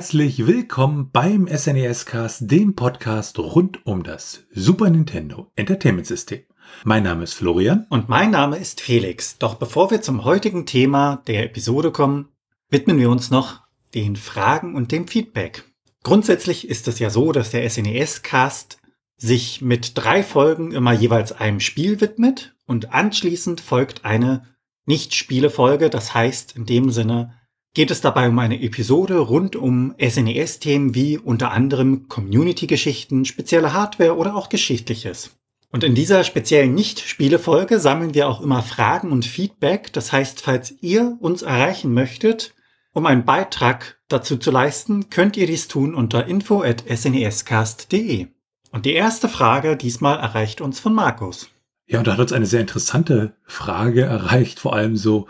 Herzlich willkommen beim SNES Cast, dem Podcast rund um das Super Nintendo Entertainment System. Mein Name ist Florian. Und mein Name ist Felix. Doch bevor wir zum heutigen Thema der Episode kommen, widmen wir uns noch den Fragen und dem Feedback. Grundsätzlich ist es ja so, dass der SNES Cast sich mit drei Folgen immer jeweils einem Spiel widmet und anschließend folgt eine Nicht-Spiele-Folge. Das heißt, in dem Sinne geht es dabei um eine Episode rund um SNES-Themen wie unter anderem Community-Geschichten, spezielle Hardware oder auch Geschichtliches. Und in dieser speziellen Nicht-Spiele-Folge sammeln wir auch immer Fragen und Feedback. Das heißt, falls ihr uns erreichen möchtet, um einen Beitrag dazu zu leisten, könnt ihr dies tun unter info at snescast.de. Und die erste Frage diesmal erreicht uns von Markus. Ja, und da hat uns eine sehr interessante Frage erreicht, vor allem so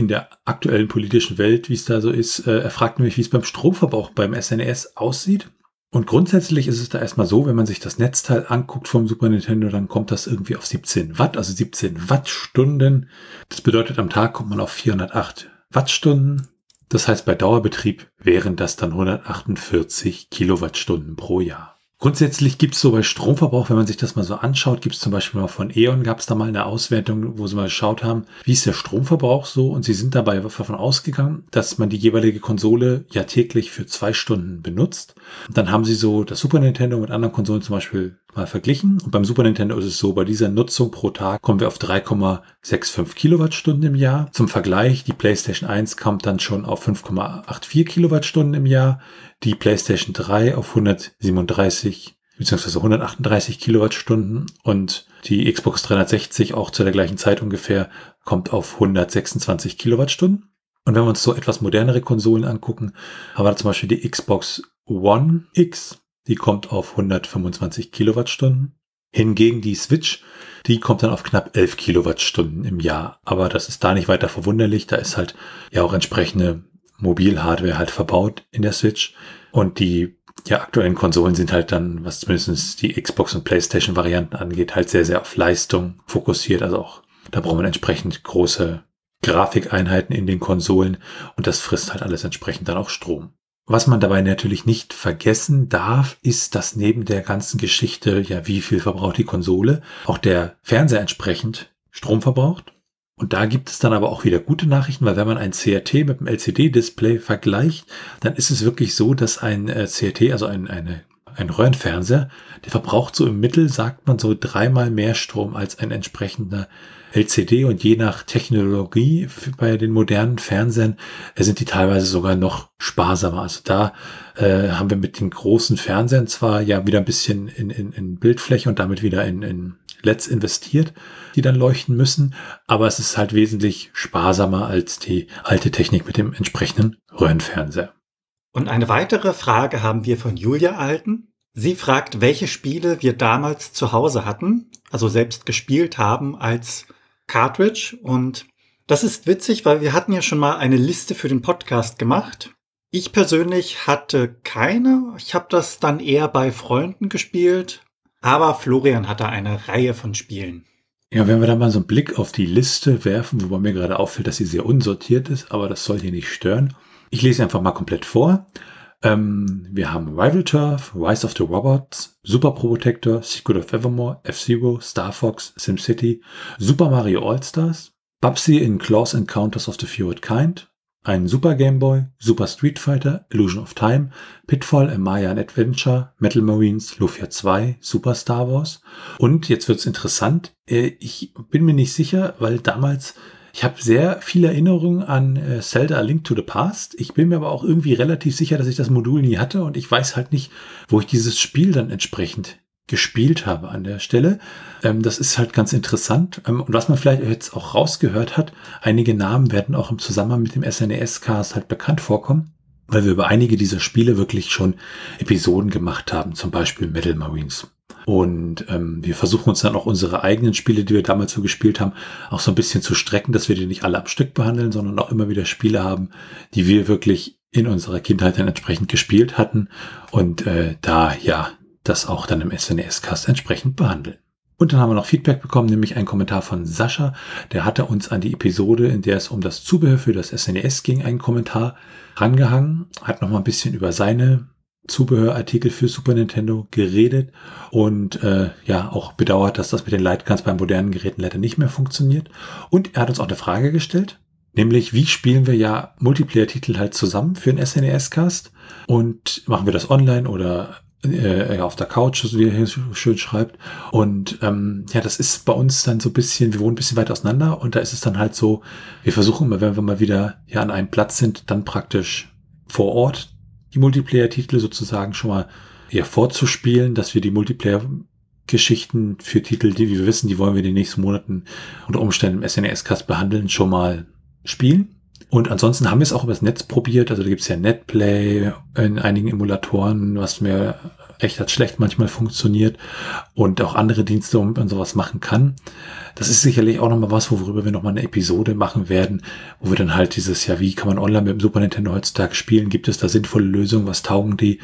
in der aktuellen politischen Welt, wie es da so ist. Äh, er fragt nämlich, wie es beim Stromverbrauch beim SNES aussieht. Und grundsätzlich ist es da erstmal so, wenn man sich das Netzteil anguckt vom Super Nintendo, dann kommt das irgendwie auf 17 Watt, also 17 Wattstunden. Das bedeutet, am Tag kommt man auf 408 Wattstunden. Das heißt, bei Dauerbetrieb wären das dann 148 Kilowattstunden pro Jahr. Grundsätzlich gibt es so bei Stromverbrauch, wenn man sich das mal so anschaut, gibt es zum Beispiel mal von E.ON, gab es da mal eine Auswertung, wo sie mal geschaut haben, wie ist der Stromverbrauch so und sie sind dabei davon ausgegangen, dass man die jeweilige Konsole ja täglich für zwei Stunden benutzt. Und dann haben sie so das Super Nintendo mit anderen Konsolen zum Beispiel mal verglichen. Und beim Super Nintendo ist es so, bei dieser Nutzung pro Tag kommen wir auf 3,65 Kilowattstunden im Jahr. Zum Vergleich, die PlayStation 1 kommt dann schon auf 5,84 Kilowattstunden im Jahr, die PlayStation 3 auf 137 bzw. 138 Kilowattstunden und die Xbox 360 auch zu der gleichen Zeit ungefähr kommt auf 126 Kilowattstunden. Und wenn wir uns so etwas modernere Konsolen angucken, haben wir zum Beispiel die Xbox One X die kommt auf 125 Kilowattstunden. Hingegen die Switch, die kommt dann auf knapp 11 Kilowattstunden im Jahr. Aber das ist da nicht weiter verwunderlich. Da ist halt ja auch entsprechende Mobilhardware halt verbaut in der Switch. Und die ja, aktuellen Konsolen sind halt dann, was zumindest die Xbox und PlayStation Varianten angeht, halt sehr, sehr auf Leistung fokussiert. Also auch da braucht man entsprechend große Grafikeinheiten in den Konsolen und das frisst halt alles entsprechend dann auch Strom. Was man dabei natürlich nicht vergessen darf, ist, dass neben der ganzen Geschichte, ja, wie viel verbraucht die Konsole, auch der Fernseher entsprechend Strom verbraucht. Und da gibt es dann aber auch wieder gute Nachrichten, weil wenn man ein CRT mit einem LCD-Display vergleicht, dann ist es wirklich so, dass ein äh, CRT, also ein, eine, ein Röhrenfernseher, der verbraucht so im Mittel, sagt man so dreimal mehr Strom als ein entsprechender LCD und je nach Technologie bei den modernen Fernsehern äh, sind die teilweise sogar noch sparsamer. Also da äh, haben wir mit den großen Fernsehern zwar ja wieder ein bisschen in, in, in Bildfläche und damit wieder in, in LEDs investiert, die dann leuchten müssen, aber es ist halt wesentlich sparsamer als die alte Technik mit dem entsprechenden Röhrenfernseher. Und eine weitere Frage haben wir von Julia Alten. Sie fragt, welche Spiele wir damals zu Hause hatten, also selbst gespielt haben als Cartridge und das ist witzig, weil wir hatten ja schon mal eine Liste für den Podcast gemacht. Ich persönlich hatte keine. Ich habe das dann eher bei Freunden gespielt. Aber Florian hatte eine Reihe von Spielen. Ja, wenn wir da mal so einen Blick auf die Liste werfen, wobei mir gerade auffällt, dass sie sehr unsortiert ist, aber das soll hier nicht stören. Ich lese einfach mal komplett vor. Ähm, wir haben Rival Turf, Rise of the Robots, Super Protector, Secret of Evermore, F-Zero, Star Fox, SimCity, Super Mario All-Stars, Bubsy in Close Encounters of the Feared Kind, ein Super Game Boy, Super Street Fighter, Illusion of Time, Pitfall, A Mayan Adventure, Metal Marines, Lufia 2, Super Star Wars. Und jetzt wird's interessant. Äh, ich bin mir nicht sicher, weil damals ich habe sehr viele Erinnerungen an äh, Zelda A Link to the Past. Ich bin mir aber auch irgendwie relativ sicher, dass ich das Modul nie hatte und ich weiß halt nicht, wo ich dieses Spiel dann entsprechend gespielt habe an der Stelle. Ähm, das ist halt ganz interessant. Ähm, und was man vielleicht jetzt auch rausgehört hat, einige Namen werden auch im Zusammenhang mit dem SNES-Cast halt bekannt vorkommen, weil wir über einige dieser Spiele wirklich schon Episoden gemacht haben, zum Beispiel Metal Marines. Und ähm, wir versuchen uns dann auch unsere eigenen Spiele, die wir damals so gespielt haben, auch so ein bisschen zu strecken, dass wir die nicht alle am Stück behandeln, sondern auch immer wieder Spiele haben, die wir wirklich in unserer Kindheit dann entsprechend gespielt hatten und äh, da ja das auch dann im SNES-Cast entsprechend behandeln. Und dann haben wir noch Feedback bekommen, nämlich einen Kommentar von Sascha. Der hatte uns an die Episode, in der es um das Zubehör für das SNES ging, einen Kommentar rangehangen, hat noch mal ein bisschen über seine Zubehörartikel für Super Nintendo geredet und äh, ja auch bedauert, dass das mit den Lightguns beim modernen Geräten leider nicht mehr funktioniert. Und er hat uns auch eine Frage gestellt, nämlich wie spielen wir ja Multiplayer-Titel halt zusammen für einen SNES-Cast und machen wir das online oder äh, auf der Couch, so wie er hier schön schreibt. Und ähm, ja, das ist bei uns dann so ein bisschen, wir wohnen ein bisschen weit auseinander und da ist es dann halt so, wir versuchen immer, wenn wir mal wieder ja an einem Platz sind, dann praktisch vor Ort die Multiplayer-Titel sozusagen schon mal eher vorzuspielen, dass wir die Multiplayer-Geschichten für Titel, die wir wissen, die wollen wir in den nächsten Monaten unter Umständen im SNES-Cast behandeln, schon mal spielen. Und ansonsten haben wir es auch übers Netz probiert. Also da gibt es ja Netplay in einigen Emulatoren, was mir recht hat schlecht manchmal funktioniert und auch andere Dienste, um sowas machen kann. Das ist sicherlich auch nochmal was, worüber wir nochmal eine Episode machen werden, wo wir dann halt dieses, ja, wie kann man online mit dem Super Nintendo heutzutage spielen? Gibt es da sinnvolle Lösungen? Was taugen die?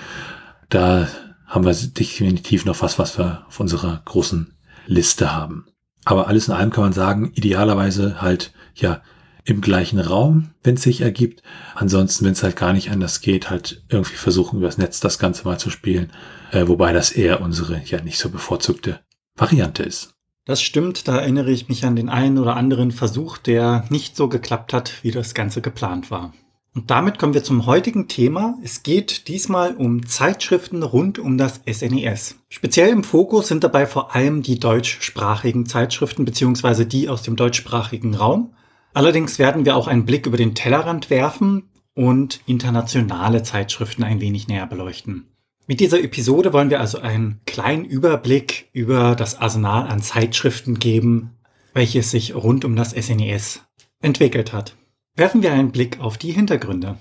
Da haben wir definitiv noch was, was wir auf unserer großen Liste haben. Aber alles in allem kann man sagen, idealerweise halt, ja, im gleichen Raum, wenn es sich ergibt. Ansonsten, wenn es halt gar nicht anders geht, halt irgendwie versuchen, übers Netz das Ganze mal zu spielen. Äh, wobei das eher unsere ja nicht so bevorzugte Variante ist. Das stimmt, da erinnere ich mich an den einen oder anderen Versuch, der nicht so geklappt hat, wie das Ganze geplant war. Und damit kommen wir zum heutigen Thema. Es geht diesmal um Zeitschriften rund um das SNES. E Speziell im Fokus sind dabei vor allem die deutschsprachigen Zeitschriften beziehungsweise die aus dem deutschsprachigen Raum. Allerdings werden wir auch einen Blick über den Tellerrand werfen und internationale Zeitschriften ein wenig näher beleuchten. Mit dieser Episode wollen wir also einen kleinen Überblick über das Arsenal an Zeitschriften geben, welches sich rund um das SNES e entwickelt hat. Werfen wir einen Blick auf die Hintergründe.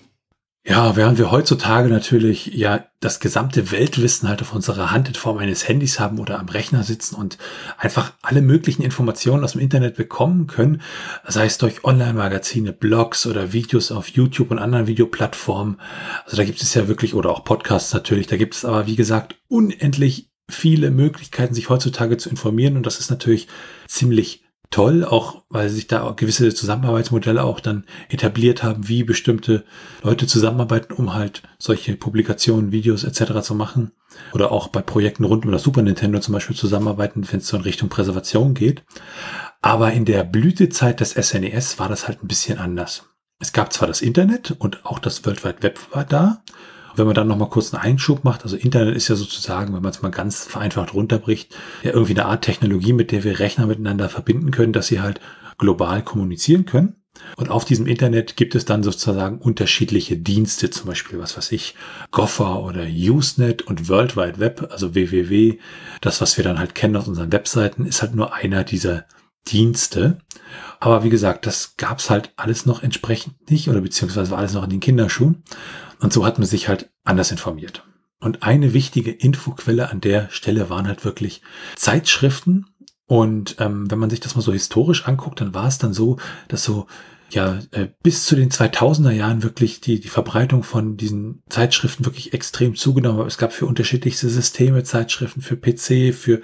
Ja, während wir heutzutage natürlich ja das gesamte Weltwissen halt auf unserer Hand in Form eines Handys haben oder am Rechner sitzen und einfach alle möglichen Informationen aus dem Internet bekommen können, sei es durch Online-Magazine, Blogs oder Videos auf YouTube und anderen Videoplattformen. Also da gibt es ja wirklich, oder auch Podcasts natürlich, da gibt es aber wie gesagt unendlich viele Möglichkeiten, sich heutzutage zu informieren und das ist natürlich ziemlich toll, auch weil sich da gewisse Zusammenarbeitsmodelle auch dann etabliert haben, wie bestimmte Leute zusammenarbeiten, um halt solche Publikationen, Videos etc. zu machen. Oder auch bei Projekten rund um das Super Nintendo zum Beispiel zusammenarbeiten, wenn es so in Richtung Präservation geht. Aber in der Blütezeit des SNES e war das halt ein bisschen anders. Es gab zwar das Internet und auch das World Wide Web war da wenn man dann noch mal kurz einen Einschub macht, also Internet ist ja sozusagen, wenn man es mal ganz vereinfacht runterbricht, ja irgendwie eine Art Technologie, mit der wir Rechner miteinander verbinden können, dass sie halt global kommunizieren können. Und auf diesem Internet gibt es dann sozusagen unterschiedliche Dienste, zum Beispiel, was weiß ich, Gopher oder Usenet und World Wide Web, also www. Das, was wir dann halt kennen aus unseren Webseiten, ist halt nur einer dieser Dienste. Aber wie gesagt, das gab's halt alles noch entsprechend nicht oder beziehungsweise war alles noch in den Kinderschuhen. Und so hat man sich halt anders informiert. Und eine wichtige Infoquelle an der Stelle waren halt wirklich Zeitschriften. Und ähm, wenn man sich das mal so historisch anguckt, dann war es dann so, dass so ja äh, bis zu den 2000er Jahren wirklich die, die Verbreitung von diesen Zeitschriften wirklich extrem zugenommen. Es gab für unterschiedlichste Systeme Zeitschriften, für PC, für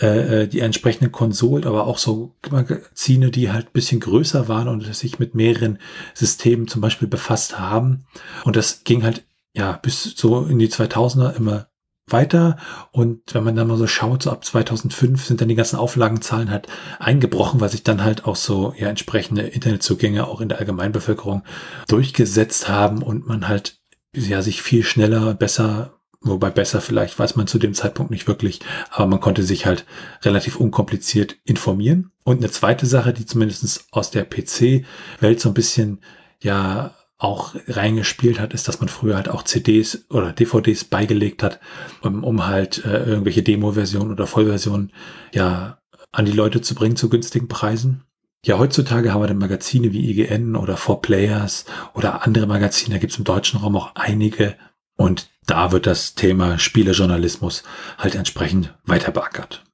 äh, äh, die entsprechenden Konsolen, aber auch so Magazine, die halt bisschen größer waren und sich mit mehreren Systemen zum Beispiel befasst haben. Und das ging halt ja bis so in die 2000er immer weiter. Und wenn man dann mal so schaut, so ab 2005 sind dann die ganzen Auflagenzahlen halt eingebrochen, weil sich dann halt auch so ja entsprechende Internetzugänge auch in der Allgemeinbevölkerung durchgesetzt haben und man halt ja sich viel schneller, besser Wobei besser vielleicht weiß man zu dem Zeitpunkt nicht wirklich, aber man konnte sich halt relativ unkompliziert informieren. Und eine zweite Sache, die zumindest aus der PC-Welt so ein bisschen ja auch reingespielt hat, ist, dass man früher halt auch CDs oder DVDs beigelegt hat, um, um halt äh, irgendwelche Demo-Versionen oder Vollversionen ja an die Leute zu bringen zu günstigen Preisen. Ja, heutzutage haben wir dann Magazine wie IGN oder 4Players oder andere Magazine, da gibt es im deutschen Raum auch einige, und da wird das Thema Spielejournalismus halt entsprechend weiter beackert.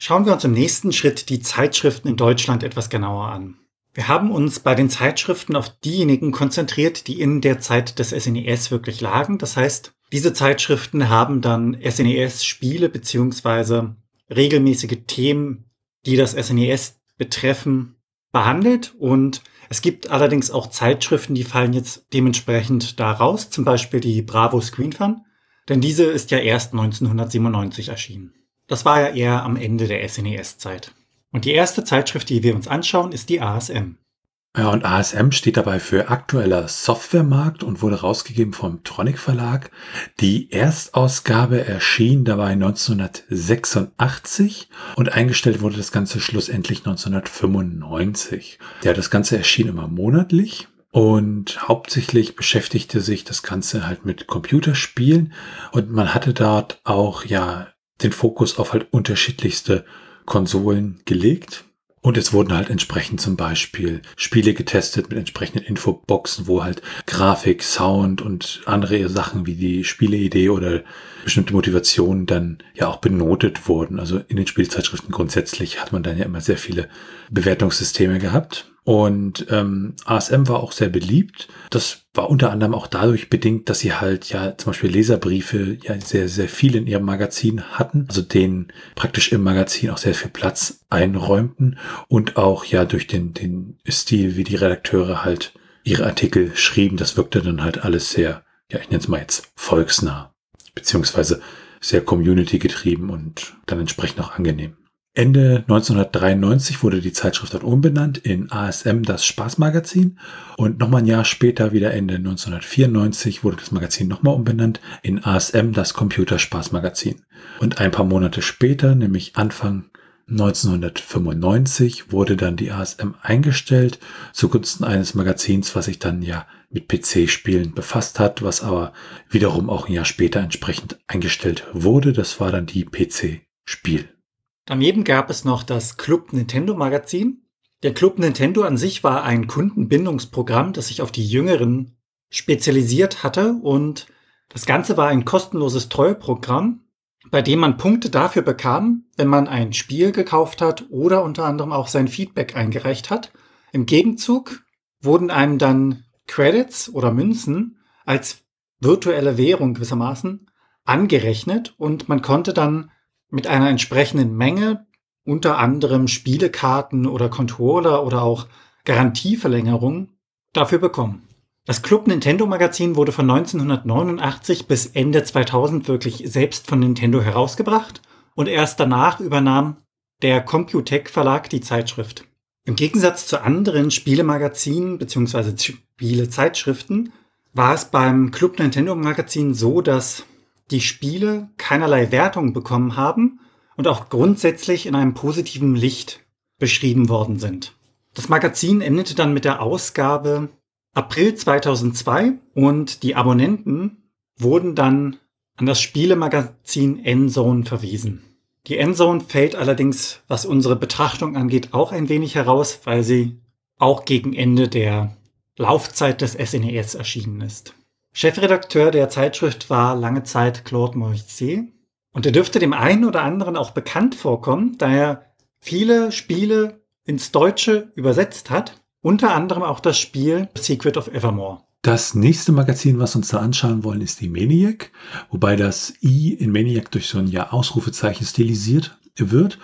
Schauen wir uns im nächsten Schritt die Zeitschriften in Deutschland etwas genauer an. Wir haben uns bei den Zeitschriften auf diejenigen konzentriert, die in der Zeit des SNES e wirklich lagen. Das heißt, diese Zeitschriften haben dann SNES-Spiele beziehungsweise regelmäßige Themen, die das SNES e betreffen, behandelt und es gibt allerdings auch Zeitschriften, die fallen jetzt dementsprechend da raus, zum Beispiel die Bravo Screen Fun, denn diese ist ja erst 1997 erschienen. Das war ja eher am Ende der SNES-Zeit. Und die erste Zeitschrift, die wir uns anschauen, ist die ASM. Ja, und ASM steht dabei für aktueller Softwaremarkt und wurde rausgegeben vom Tronic Verlag. Die Erstausgabe erschien dabei 1986 und eingestellt wurde das Ganze schlussendlich 1995. Ja, das Ganze erschien immer monatlich und hauptsächlich beschäftigte sich das Ganze halt mit Computerspielen und man hatte dort auch ja den Fokus auf halt unterschiedlichste Konsolen gelegt. Und es wurden halt entsprechend zum Beispiel Spiele getestet mit entsprechenden Infoboxen, wo halt Grafik, Sound und andere Sachen wie die Spieleidee oder bestimmte Motivationen dann ja auch benotet wurden. Also in den Spielzeitschriften grundsätzlich hat man dann ja immer sehr viele Bewertungssysteme gehabt. Und ähm, ASM war auch sehr beliebt. Das war unter anderem auch dadurch bedingt, dass sie halt ja zum Beispiel Leserbriefe ja sehr, sehr viel in ihrem Magazin hatten, also denen praktisch im Magazin auch sehr viel Platz einräumten und auch ja durch den, den Stil, wie die Redakteure halt ihre Artikel schrieben, das wirkte dann halt alles sehr, ja, ich nenne es mal jetzt volksnah, beziehungsweise sehr community getrieben und dann entsprechend auch angenehm. Ende 1993 wurde die Zeitschrift dann umbenannt in ASM das Spaßmagazin und nochmal ein Jahr später, wieder Ende 1994, wurde das Magazin nochmal umbenannt in ASM das Computerspaßmagazin. Und ein paar Monate später, nämlich Anfang 1995, wurde dann die ASM eingestellt zugunsten eines Magazins, was sich dann ja mit PC-Spielen befasst hat, was aber wiederum auch ein Jahr später entsprechend eingestellt wurde. Das war dann die PC-Spiel. Daneben gab es noch das Club Nintendo Magazin. Der Club Nintendo an sich war ein Kundenbindungsprogramm, das sich auf die Jüngeren spezialisiert hatte und das Ganze war ein kostenloses Treueprogramm, bei dem man Punkte dafür bekam, wenn man ein Spiel gekauft hat oder unter anderem auch sein Feedback eingereicht hat. Im Gegenzug wurden einem dann Credits oder Münzen als virtuelle Währung gewissermaßen angerechnet und man konnte dann mit einer entsprechenden Menge, unter anderem Spielekarten oder Controller oder auch Garantieverlängerung, dafür bekommen. Das Club Nintendo Magazin wurde von 1989 bis Ende 2000 wirklich selbst von Nintendo herausgebracht und erst danach übernahm der Computec Verlag die Zeitschrift. Im Gegensatz zu anderen Spielemagazinen bzw. Spielezeitschriften war es beim Club Nintendo Magazin so, dass die Spiele keinerlei Wertung bekommen haben und auch grundsätzlich in einem positiven Licht beschrieben worden sind. Das Magazin endete dann mit der Ausgabe April 2002 und die Abonnenten wurden dann an das Spielemagazin Endzone verwiesen. Die Endzone fällt allerdings, was unsere Betrachtung angeht, auch ein wenig heraus, weil sie auch gegen Ende der Laufzeit des SNES e erschienen ist. Chefredakteur der Zeitschrift war lange Zeit Claude Moitié und er dürfte dem einen oder anderen auch bekannt vorkommen, da er viele Spiele ins Deutsche übersetzt hat, unter anderem auch das Spiel Secret of Evermore. Das nächste Magazin, was uns da anschauen wollen, ist die Maniac, wobei das I in Maniac durch so ein ja Ausrufezeichen stilisiert wird.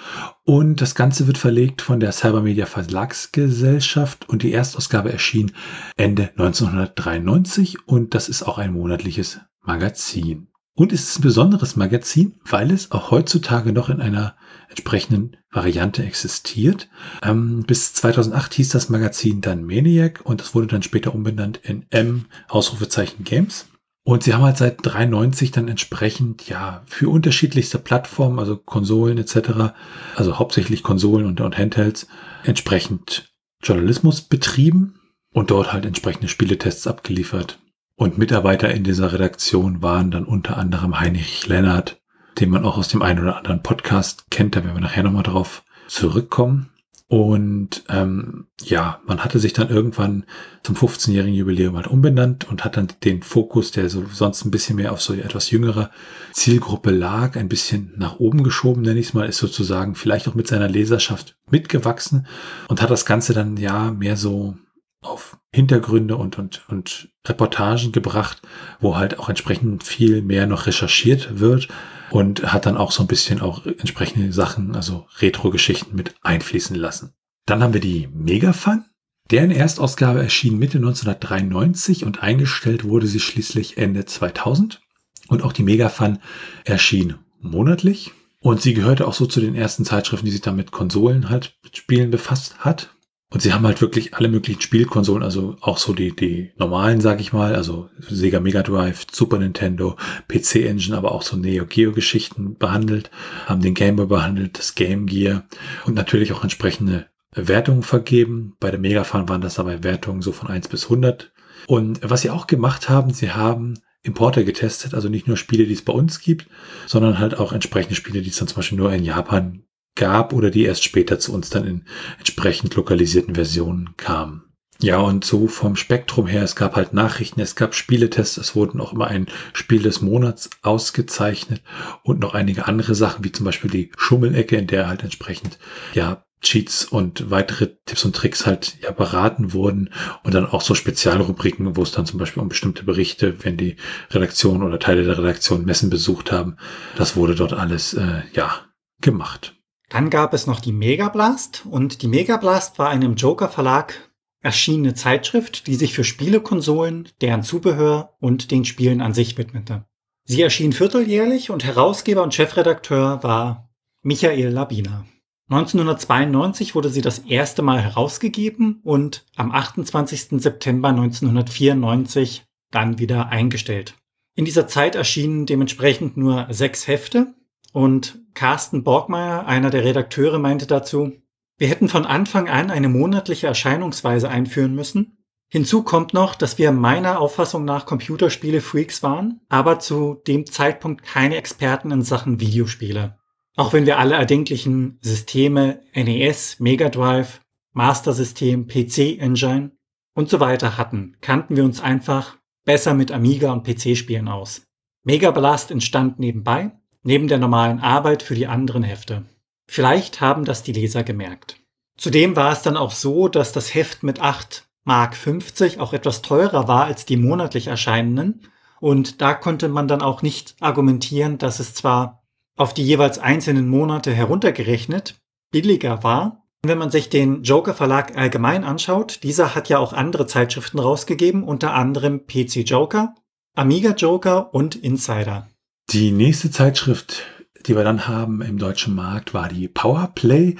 Und das Ganze wird verlegt von der Cybermedia Verlagsgesellschaft und die Erstausgabe erschien Ende 1993 und das ist auch ein monatliches Magazin. Und es ist ein besonderes Magazin, weil es auch heutzutage noch in einer entsprechenden Variante existiert. Ähm, bis 2008 hieß das Magazin dann Maniac und es wurde dann später umbenannt in M Ausrufezeichen Games. Und sie haben halt seit 93 dann entsprechend, ja, für unterschiedlichste Plattformen, also Konsolen etc., also hauptsächlich Konsolen und, und Handhelds, entsprechend Journalismus betrieben und dort halt entsprechende Spieletests abgeliefert. Und Mitarbeiter in dieser Redaktion waren dann unter anderem Heinrich Lennart, den man auch aus dem einen oder anderen Podcast kennt, da werden wir nachher nochmal drauf zurückkommen. Und ähm, ja, man hatte sich dann irgendwann zum 15-jährigen Jubiläum halt umbenannt und hat dann den Fokus, der so sonst ein bisschen mehr auf so etwas jüngere Zielgruppe lag, ein bisschen nach oben geschoben, nenne ich es mal, ist sozusagen vielleicht auch mit seiner Leserschaft mitgewachsen und hat das Ganze dann ja mehr so auf Hintergründe und, und, und Reportagen gebracht, wo halt auch entsprechend viel mehr noch recherchiert wird und hat dann auch so ein bisschen auch entsprechende Sachen, also Retro-Geschichten mit einfließen lassen. Dann haben wir die Megafun. Deren Erstausgabe erschien Mitte 1993 und eingestellt wurde sie schließlich Ende 2000. Und auch die Megafun erschien monatlich. Und sie gehörte auch so zu den ersten Zeitschriften, die sich da mit Konsolen halt mit Spielen befasst hat. Und sie haben halt wirklich alle möglichen Spielkonsolen, also auch so die, die normalen, sag ich mal, also Sega Mega Drive, Super Nintendo, PC Engine, aber auch so Neo Geo Geschichten behandelt, haben den Game Boy behandelt, das Game Gear und natürlich auch entsprechende Wertungen vergeben. Bei der Megafan waren das dabei Wertungen so von 1 bis 100. Und was sie auch gemacht haben, sie haben Importer getestet, also nicht nur Spiele, die es bei uns gibt, sondern halt auch entsprechende Spiele, die es dann zum Beispiel nur in Japan gab oder die erst später zu uns dann in entsprechend lokalisierten Versionen kamen. Ja, und so vom Spektrum her, es gab halt Nachrichten, es gab Spieletests, es wurden auch immer ein Spiel des Monats ausgezeichnet und noch einige andere Sachen, wie zum Beispiel die Schummelecke, in der halt entsprechend, ja, Cheats und weitere Tipps und Tricks halt ja beraten wurden und dann auch so Spezialrubriken, wo es dann zum Beispiel um bestimmte Berichte, wenn die Redaktion oder Teile der Redaktion Messen besucht haben, das wurde dort alles äh, ja gemacht. Dann gab es noch die Megablast und die Megablast war eine im Joker Verlag erschienene Zeitschrift, die sich für Spielekonsolen, deren Zubehör und den Spielen an sich widmete. Sie erschien vierteljährlich und Herausgeber und Chefredakteur war Michael Labiner. 1992 wurde sie das erste Mal herausgegeben und am 28. September 1994 dann wieder eingestellt. In dieser Zeit erschienen dementsprechend nur sechs Hefte und Carsten Borgmeier, einer der Redakteure, meinte dazu, wir hätten von Anfang an eine monatliche Erscheinungsweise einführen müssen. Hinzu kommt noch, dass wir meiner Auffassung nach Computerspiele-Freaks waren, aber zu dem Zeitpunkt keine Experten in Sachen Videospiele. Auch wenn wir alle erdenklichen Systeme NES, Mega Drive, Master System, PC Engine und so weiter hatten, kannten wir uns einfach besser mit Amiga und PC-Spielen aus. Mega Blast entstand nebenbei, neben der normalen Arbeit für die anderen Hefte. Vielleicht haben das die Leser gemerkt. Zudem war es dann auch so, dass das Heft mit 8 Mark 50 auch etwas teurer war als die monatlich erscheinenden. Und da konnte man dann auch nicht argumentieren, dass es zwar auf die jeweils einzelnen Monate heruntergerechnet billiger war. Wenn man sich den Joker Verlag allgemein anschaut, dieser hat ja auch andere Zeitschriften rausgegeben, unter anderem PC Joker, Amiga Joker und Insider. Die nächste Zeitschrift, die wir dann haben im deutschen Markt, war die Powerplay.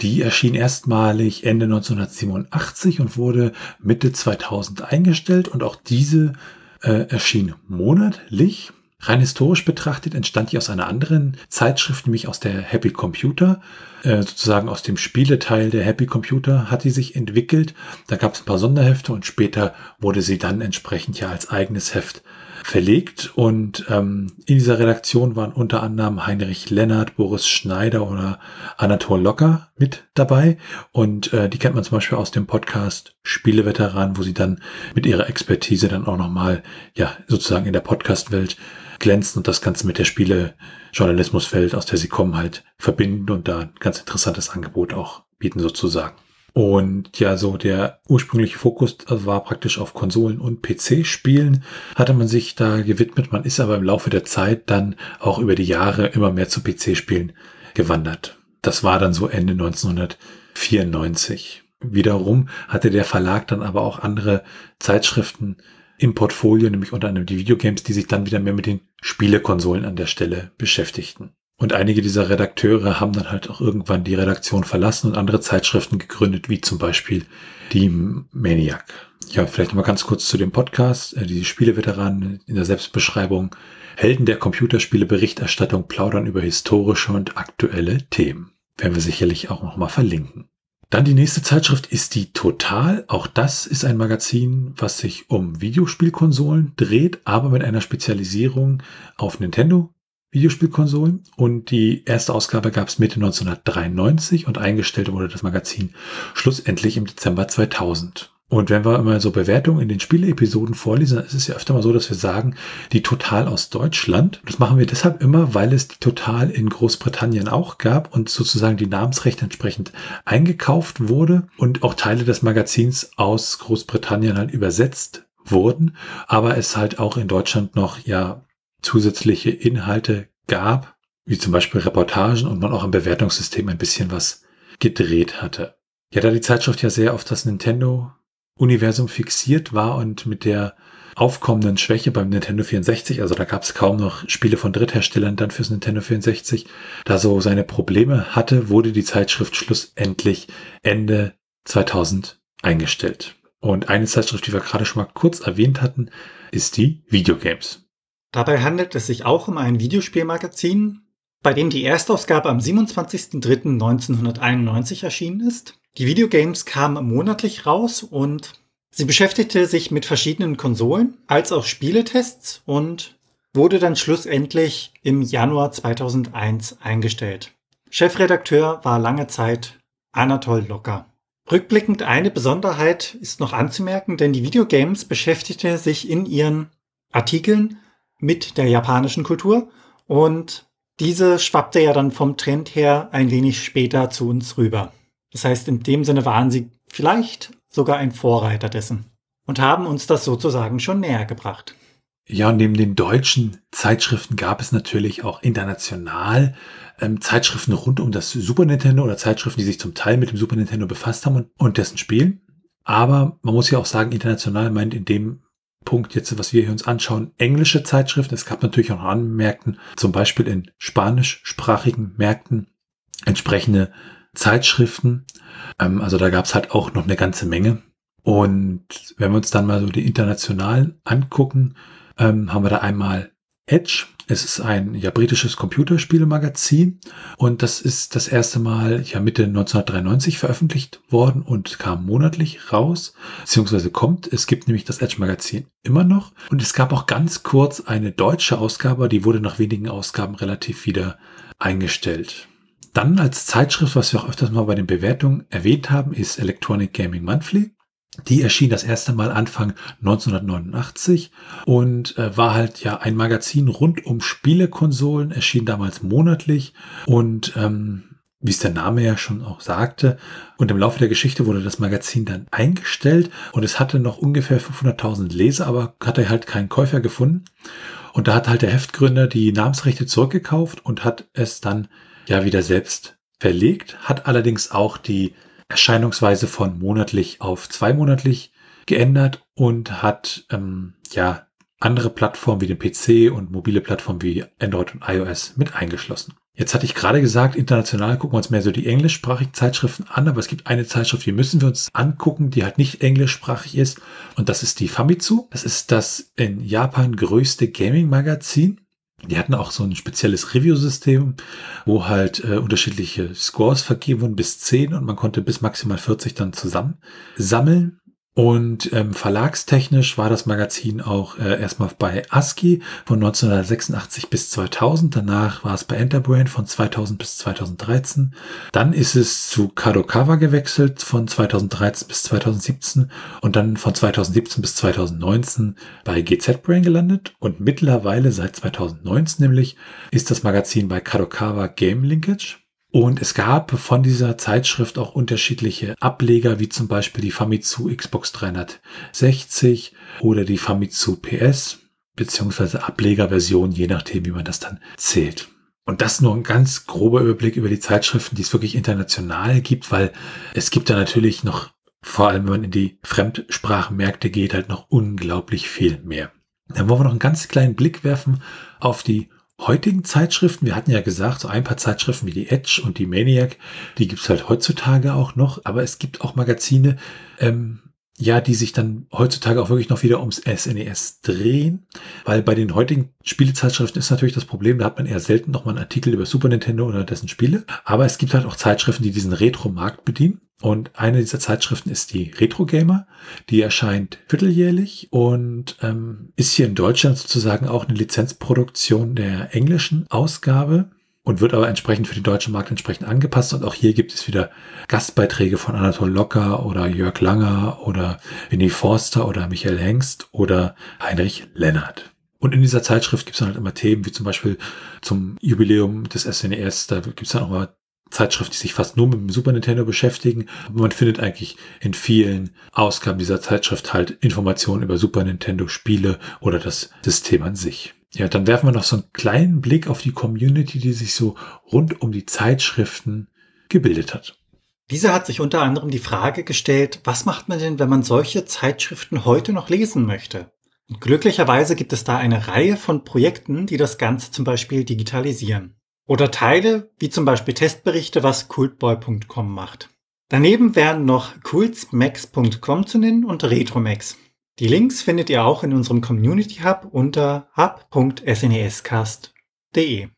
Die erschien erstmalig Ende 1987 und wurde Mitte 2000 eingestellt und auch diese äh, erschien monatlich. Rein historisch betrachtet entstand die aus einer anderen Zeitschrift, nämlich aus der Happy Computer. Äh, sozusagen aus dem Spieleteil der Happy Computer hat die sich entwickelt. Da gab es ein paar Sonderhefte und später wurde sie dann entsprechend ja als eigenes Heft verlegt. Und ähm, in dieser Redaktion waren unter anderem Heinrich Lennart, Boris Schneider oder Anatol Locker mit dabei. Und äh, die kennt man zum Beispiel aus dem Podcast Spieleveteran, wo sie dann mit ihrer Expertise dann auch nochmal, ja, sozusagen in der Podcast-Welt glänzen und das Ganze mit der Spiele-Journalismuswelt, aus der sie kommen, halt verbinden und da ein ganz interessantes Angebot auch bieten sozusagen. Und ja, so der ursprüngliche Fokus war praktisch auf Konsolen und PC-Spielen, hatte man sich da gewidmet. Man ist aber im Laufe der Zeit dann auch über die Jahre immer mehr zu PC-Spielen gewandert. Das war dann so Ende 1994. Wiederum hatte der Verlag dann aber auch andere Zeitschriften im Portfolio, nämlich unter anderem die Videogames, die sich dann wieder mehr mit den Spielekonsolen an der Stelle beschäftigten. Und einige dieser Redakteure haben dann halt auch irgendwann die Redaktion verlassen und andere Zeitschriften gegründet, wie zum Beispiel die Maniac. Ja, vielleicht nochmal ganz kurz zu dem Podcast. Äh, die Spieleveteranen in der Selbstbeschreibung. Helden der Computerspiele Berichterstattung plaudern über historische und aktuelle Themen. Werden wir sicherlich auch nochmal verlinken. Dann die nächste Zeitschrift ist die Total. Auch das ist ein Magazin, was sich um Videospielkonsolen dreht, aber mit einer Spezialisierung auf Nintendo Videospielkonsolen und die erste Ausgabe gab es Mitte 1993 und eingestellt wurde das Magazin schlussendlich im Dezember 2000. Und wenn wir immer so Bewertungen in den Spieleepisoden vorlesen, dann ist es ja öfter mal so, dass wir sagen, die Total aus Deutschland. Das machen wir deshalb immer, weil es die Total in Großbritannien auch gab und sozusagen die Namensrechte entsprechend eingekauft wurde und auch Teile des Magazins aus Großbritannien halt übersetzt wurden, aber es halt auch in Deutschland noch ja zusätzliche Inhalte gab, wie zum Beispiel Reportagen und man auch im Bewertungssystem ein bisschen was gedreht hatte. Ja, da die Zeitschrift ja sehr auf das Nintendo Universum fixiert war und mit der aufkommenden Schwäche beim Nintendo 64, also da gab es kaum noch Spiele von Drittherstellern dann fürs Nintendo 64, da so seine Probleme hatte, wurde die Zeitschrift schlussendlich Ende 2000 eingestellt. Und eine Zeitschrift, die wir gerade schon mal kurz erwähnt hatten, ist die Videogames. Dabei handelt es sich auch um ein Videospielmagazin, bei dem die Erstausgabe am 27.03.1991 erschienen ist. Die Videogames kamen monatlich raus und sie beschäftigte sich mit verschiedenen Konsolen als auch Spieletests und wurde dann schlussendlich im Januar 2001 eingestellt. Chefredakteur war lange Zeit Anatol Locker. Rückblickend eine Besonderheit ist noch anzumerken, denn die Videogames beschäftigte sich in ihren Artikeln mit der japanischen Kultur und diese schwappte ja dann vom Trend her ein wenig später zu uns rüber. Das heißt, in dem Sinne waren sie vielleicht sogar ein Vorreiter dessen und haben uns das sozusagen schon näher gebracht. Ja, und neben den deutschen Zeitschriften gab es natürlich auch international ähm, Zeitschriften rund um das Super Nintendo oder Zeitschriften, die sich zum Teil mit dem Super Nintendo befasst haben und, und dessen Spielen. Aber man muss ja auch sagen, international meint in dem Punkt jetzt, was wir hier uns anschauen, englische Zeitschriften. Es gab natürlich auch an Märkten, zum Beispiel in spanischsprachigen Märkten, entsprechende Zeitschriften. Ähm, also da gab es halt auch noch eine ganze Menge. Und wenn wir uns dann mal so die internationalen angucken, ähm, haben wir da einmal Edge. Es ist ein ja britisches Computerspielemagazin und das ist das erste Mal ja Mitte 1993 veröffentlicht worden und kam monatlich raus, beziehungsweise kommt. Es gibt nämlich das Edge Magazin immer noch und es gab auch ganz kurz eine deutsche Ausgabe, die wurde nach wenigen Ausgaben relativ wieder eingestellt. Dann als Zeitschrift, was wir auch öfters mal bei den Bewertungen erwähnt haben, ist Electronic Gaming Monthly. Die erschien das erste Mal Anfang 1989 und äh, war halt ja ein Magazin rund um Spielekonsolen, erschien damals monatlich und ähm, wie es der Name ja schon auch sagte. Und im Laufe der Geschichte wurde das Magazin dann eingestellt und es hatte noch ungefähr 500.000 Leser, aber hatte halt keinen Käufer gefunden. Und da hat halt der Heftgründer die Namensrechte zurückgekauft und hat es dann ja wieder selbst verlegt, hat allerdings auch die Erscheinungsweise von monatlich auf zweimonatlich geändert und hat ähm, ja andere Plattformen wie den PC und mobile Plattformen wie Android und iOS mit eingeschlossen. Jetzt hatte ich gerade gesagt, international gucken wir uns mehr so die englischsprachigen Zeitschriften an, aber es gibt eine Zeitschrift, die müssen wir uns angucken, die halt nicht englischsprachig ist und das ist die Famitsu. Das ist das in Japan größte Gaming-Magazin die hatten auch so ein spezielles Review-System, wo halt äh, unterschiedliche Scores vergeben wurden bis 10 und man konnte bis maximal 40 dann zusammen sammeln. Und ähm, verlagstechnisch war das Magazin auch äh, erstmal bei ASCII von 1986 bis 2000. Danach war es bei Enterbrain von 2000 bis 2013. Dann ist es zu Kadokawa gewechselt von 2013 bis 2017 und dann von 2017 bis 2019 bei GZBrain gelandet. Und mittlerweile seit 2019 nämlich ist das Magazin bei Kadokawa Game Linkage. Und es gab von dieser Zeitschrift auch unterschiedliche Ableger, wie zum Beispiel die Famitsu Xbox 360 oder die Famitsu PS, beziehungsweise Ablegerversion, je nachdem, wie man das dann zählt. Und das nur ein ganz grober Überblick über die Zeitschriften, die es wirklich international gibt, weil es gibt da natürlich noch, vor allem wenn man in die Fremdsprachenmärkte geht, halt noch unglaublich viel mehr. Dann wollen wir noch einen ganz kleinen Blick werfen auf die heutigen Zeitschriften, wir hatten ja gesagt, so ein paar Zeitschriften wie die Edge und die Maniac, die gibt's halt heutzutage auch noch, aber es gibt auch Magazine, ähm, ja, die sich dann heutzutage auch wirklich noch wieder ums SNES e drehen, weil bei den heutigen Spielezeitschriften ist natürlich das Problem, da hat man eher selten noch mal einen Artikel über Super Nintendo oder dessen Spiele, aber es gibt halt auch Zeitschriften, die diesen Retro-Markt bedienen und eine dieser Zeitschriften ist die Retro Gamer. Die erscheint vierteljährlich und ähm, ist hier in Deutschland sozusagen auch eine Lizenzproduktion der englischen Ausgabe. Und wird aber entsprechend für den deutschen Markt entsprechend angepasst. Und auch hier gibt es wieder Gastbeiträge von Anatol Locker oder Jörg Langer oder Winnie Forster oder Michael Hengst oder Heinrich Lennart. Und in dieser Zeitschrift gibt es dann halt immer Themen, wie zum Beispiel zum Jubiläum des SNES. Da gibt es dann auch mal Zeitschriften, die sich fast nur mit dem Super Nintendo beschäftigen. Aber man findet eigentlich in vielen Ausgaben dieser Zeitschrift halt Informationen über Super Nintendo Spiele oder das System an sich. Ja, dann werfen wir noch so einen kleinen Blick auf die Community, die sich so rund um die Zeitschriften gebildet hat. Diese hat sich unter anderem die Frage gestellt, was macht man denn, wenn man solche Zeitschriften heute noch lesen möchte? Und glücklicherweise gibt es da eine Reihe von Projekten, die das Ganze zum Beispiel digitalisieren. Oder Teile, wie zum Beispiel Testberichte, was cultboy.com macht. Daneben wären noch coolsmax.com zu nennen und Retromax. Die Links findet ihr auch in unserem Community Hub unter hub.snescast.de.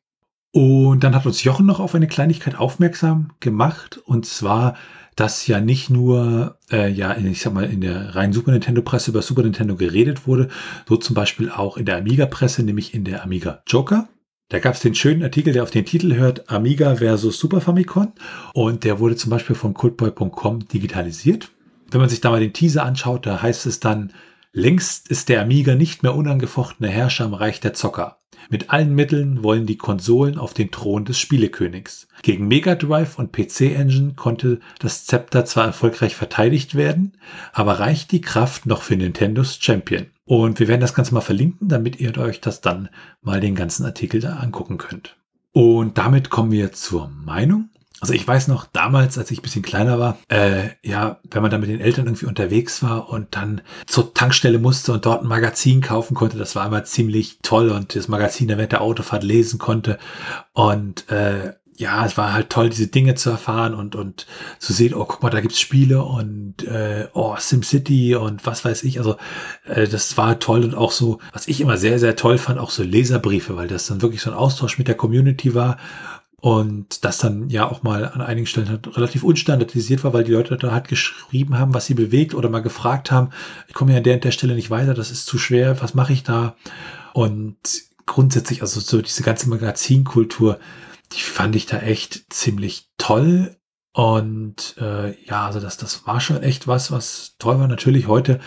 Und dann hat uns Jochen noch auf eine Kleinigkeit aufmerksam gemacht, und zwar, dass ja nicht nur, äh, ja, ich sag mal, in der reinen Super Nintendo-Presse über Super Nintendo geredet wurde, so zum Beispiel auch in der Amiga-Presse, nämlich in der Amiga Joker. Da gab es den schönen Artikel, der auf den Titel hört, Amiga versus Super Famicom. Und der wurde zum Beispiel von cultboy.com digitalisiert. Wenn man sich da mal den Teaser anschaut, da heißt es dann, Längst ist der Amiga nicht mehr unangefochtener Herrscher im Reich der Zocker. Mit allen Mitteln wollen die Konsolen auf den Thron des Spielekönigs. Gegen Mega Drive und PC Engine konnte das Zepter zwar erfolgreich verteidigt werden, aber reicht die Kraft noch für Nintendos Champion. Und wir werden das Ganze mal verlinken, damit ihr euch das dann mal den ganzen Artikel da angucken könnt. Und damit kommen wir zur Meinung. Also ich weiß noch, damals, als ich ein bisschen kleiner war, äh, ja, wenn man da mit den Eltern irgendwie unterwegs war und dann zur Tankstelle musste und dort ein Magazin kaufen konnte, das war immer ziemlich toll und das Magazin dann während der Autofahrt lesen konnte. Und äh, ja, es war halt toll, diese Dinge zu erfahren und, und zu sehen, oh, guck mal, da gibt's Spiele und äh, oh, SimCity und was weiß ich. Also äh, das war toll und auch so, was ich immer sehr, sehr toll fand, auch so Leserbriefe, weil das dann wirklich so ein Austausch mit der Community war und das dann ja auch mal an einigen Stellen halt relativ unstandardisiert war, weil die Leute da halt geschrieben haben, was sie bewegt oder mal gefragt haben, ich komme ja an der der Stelle nicht weiter, das ist zu schwer, was mache ich da? Und grundsätzlich, also so diese ganze Magazinkultur, die fand ich da echt ziemlich toll. Und äh, ja, also das, das war schon echt was, was toll war. Natürlich heute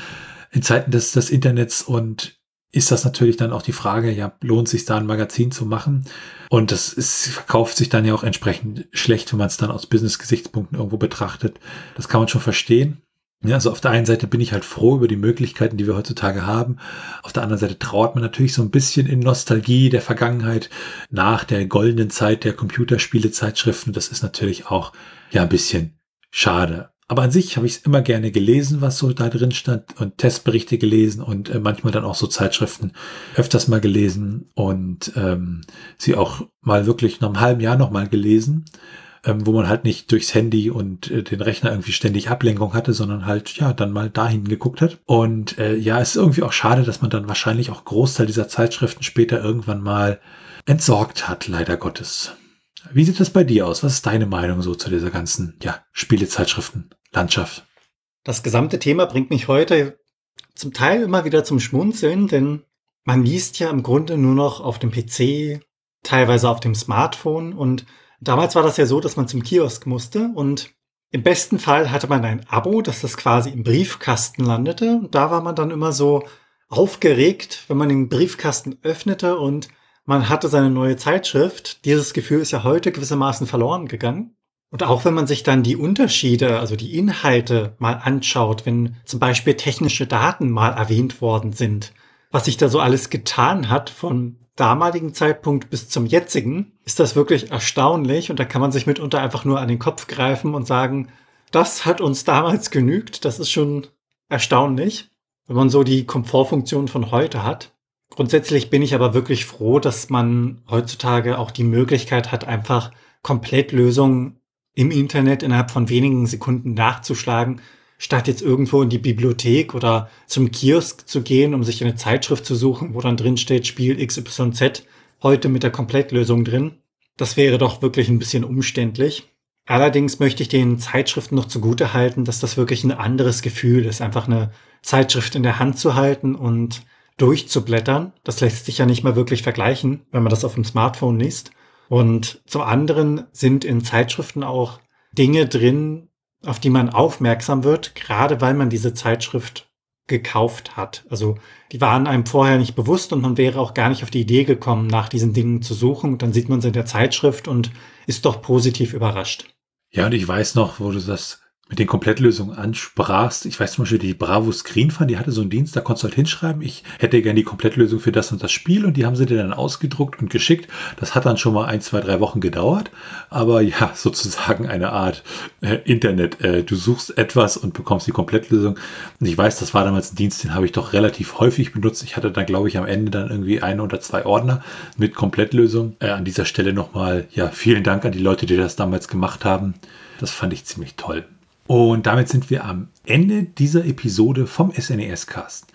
in Zeiten des, des Internets und ist das natürlich dann auch die Frage, ja, lohnt sich da ein Magazin zu machen? Und das ist, verkauft sich dann ja auch entsprechend schlecht, wenn man es dann aus Business-Gesichtspunkten irgendwo betrachtet. Das kann man schon verstehen. Ja, also auf der einen Seite bin ich halt froh über die Möglichkeiten, die wir heutzutage haben. Auf der anderen Seite trauert man natürlich so ein bisschen in Nostalgie der Vergangenheit nach der goldenen Zeit der Computerspiele-Zeitschriften. Das ist natürlich auch ja ein bisschen schade. Aber an sich habe ich es immer gerne gelesen, was so da drin stand und Testberichte gelesen und äh, manchmal dann auch so Zeitschriften öfters mal gelesen und ähm, sie auch mal wirklich nach einem halben Jahr nochmal gelesen, ähm, wo man halt nicht durchs Handy und äh, den Rechner irgendwie ständig Ablenkung hatte, sondern halt ja dann mal dahin geguckt hat. Und äh, ja, es ist irgendwie auch schade, dass man dann wahrscheinlich auch Großteil dieser Zeitschriften später irgendwann mal entsorgt hat, leider Gottes. Wie sieht das bei dir aus? Was ist deine Meinung so zu dieser ganzen ja, Spielezeitschriften-Landschaft? Das gesamte Thema bringt mich heute zum Teil immer wieder zum Schmunzeln, denn man liest ja im Grunde nur noch auf dem PC, teilweise auf dem Smartphone und damals war das ja so, dass man zum Kiosk musste und im besten Fall hatte man ein Abo, dass das quasi im Briefkasten landete und da war man dann immer so aufgeregt, wenn man den Briefkasten öffnete und man hatte seine neue Zeitschrift. Dieses Gefühl ist ja heute gewissermaßen verloren gegangen. Und auch wenn man sich dann die Unterschiede, also die Inhalte mal anschaut, wenn zum Beispiel technische Daten mal erwähnt worden sind, was sich da so alles getan hat von damaligen Zeitpunkt bis zum jetzigen, ist das wirklich erstaunlich und da kann man sich mitunter einfach nur an den Kopf greifen und sagen, das hat uns damals genügt, das ist schon erstaunlich, wenn man so die Komfortfunktion von heute hat. Grundsätzlich bin ich aber wirklich froh, dass man heutzutage auch die Möglichkeit hat, einfach Komplettlösungen im Internet innerhalb von wenigen Sekunden nachzuschlagen, statt jetzt irgendwo in die Bibliothek oder zum Kiosk zu gehen, um sich eine Zeitschrift zu suchen, wo dann drin steht, Spiel XYZ, heute mit der Komplettlösung drin. Das wäre doch wirklich ein bisschen umständlich. Allerdings möchte ich den Zeitschriften noch zugute halten, dass das wirklich ein anderes Gefühl ist, einfach eine Zeitschrift in der Hand zu halten und durchzublättern. Das lässt sich ja nicht mal wirklich vergleichen, wenn man das auf dem Smartphone liest. Und zum anderen sind in Zeitschriften auch Dinge drin, auf die man aufmerksam wird, gerade weil man diese Zeitschrift gekauft hat. Also die waren einem vorher nicht bewusst und man wäre auch gar nicht auf die Idee gekommen, nach diesen Dingen zu suchen. Und dann sieht man sie in der Zeitschrift und ist doch positiv überrascht. Ja, und ich weiß noch, wo du das mit den Komplettlösungen ansprachst. Ich weiß zum Beispiel, die Bravo Screen Fun, die hatte so einen Dienst, da konntest du halt hinschreiben, ich hätte gerne die Komplettlösung für das und das Spiel und die haben sie dir dann ausgedruckt und geschickt. Das hat dann schon mal ein, zwei, drei Wochen gedauert, aber ja, sozusagen eine Art äh, Internet. Äh, du suchst etwas und bekommst die Komplettlösung. Und ich weiß, das war damals ein Dienst, den habe ich doch relativ häufig benutzt. Ich hatte da, glaube ich, am Ende dann irgendwie ein oder zwei Ordner mit Komplettlösung. Äh, an dieser Stelle nochmal, ja, vielen Dank an die Leute, die das damals gemacht haben. Das fand ich ziemlich toll. Und damit sind wir am Ende dieser Episode vom SNES Cast.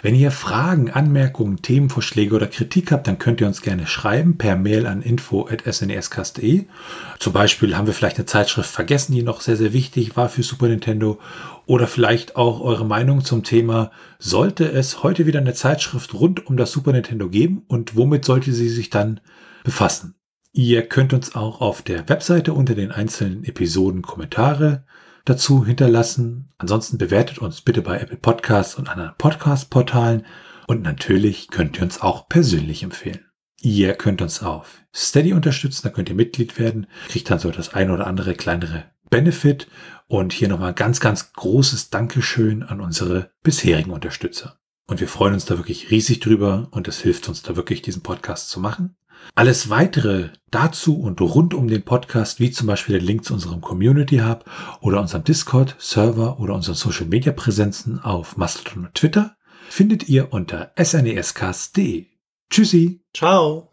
Wenn ihr Fragen, Anmerkungen, Themenvorschläge oder Kritik habt, dann könnt ihr uns gerne schreiben per Mail an info.snescast.de. Zum Beispiel haben wir vielleicht eine Zeitschrift vergessen, die noch sehr, sehr wichtig war für Super Nintendo. Oder vielleicht auch eure Meinung zum Thema, sollte es heute wieder eine Zeitschrift rund um das Super Nintendo geben und womit sollte sie sich dann befassen? Ihr könnt uns auch auf der Webseite unter den einzelnen Episoden Kommentare dazu hinterlassen. Ansonsten bewertet uns bitte bei Apple Podcasts und anderen Podcast-Portalen. Und natürlich könnt ihr uns auch persönlich empfehlen. Ihr könnt uns auf Steady unterstützen, da könnt ihr Mitglied werden, kriegt dann so das ein oder andere kleinere Benefit. Und hier nochmal ganz, ganz großes Dankeschön an unsere bisherigen Unterstützer. Und wir freuen uns da wirklich riesig drüber und es hilft uns da wirklich, diesen Podcast zu machen. Alles weitere dazu und rund um den Podcast, wie zum Beispiel der Link zu unserem Community Hub oder unserem Discord-Server oder unseren Social Media Präsenzen auf Mastodon und Twitter, findet ihr unter snescast.de. Tschüssi. Ciao.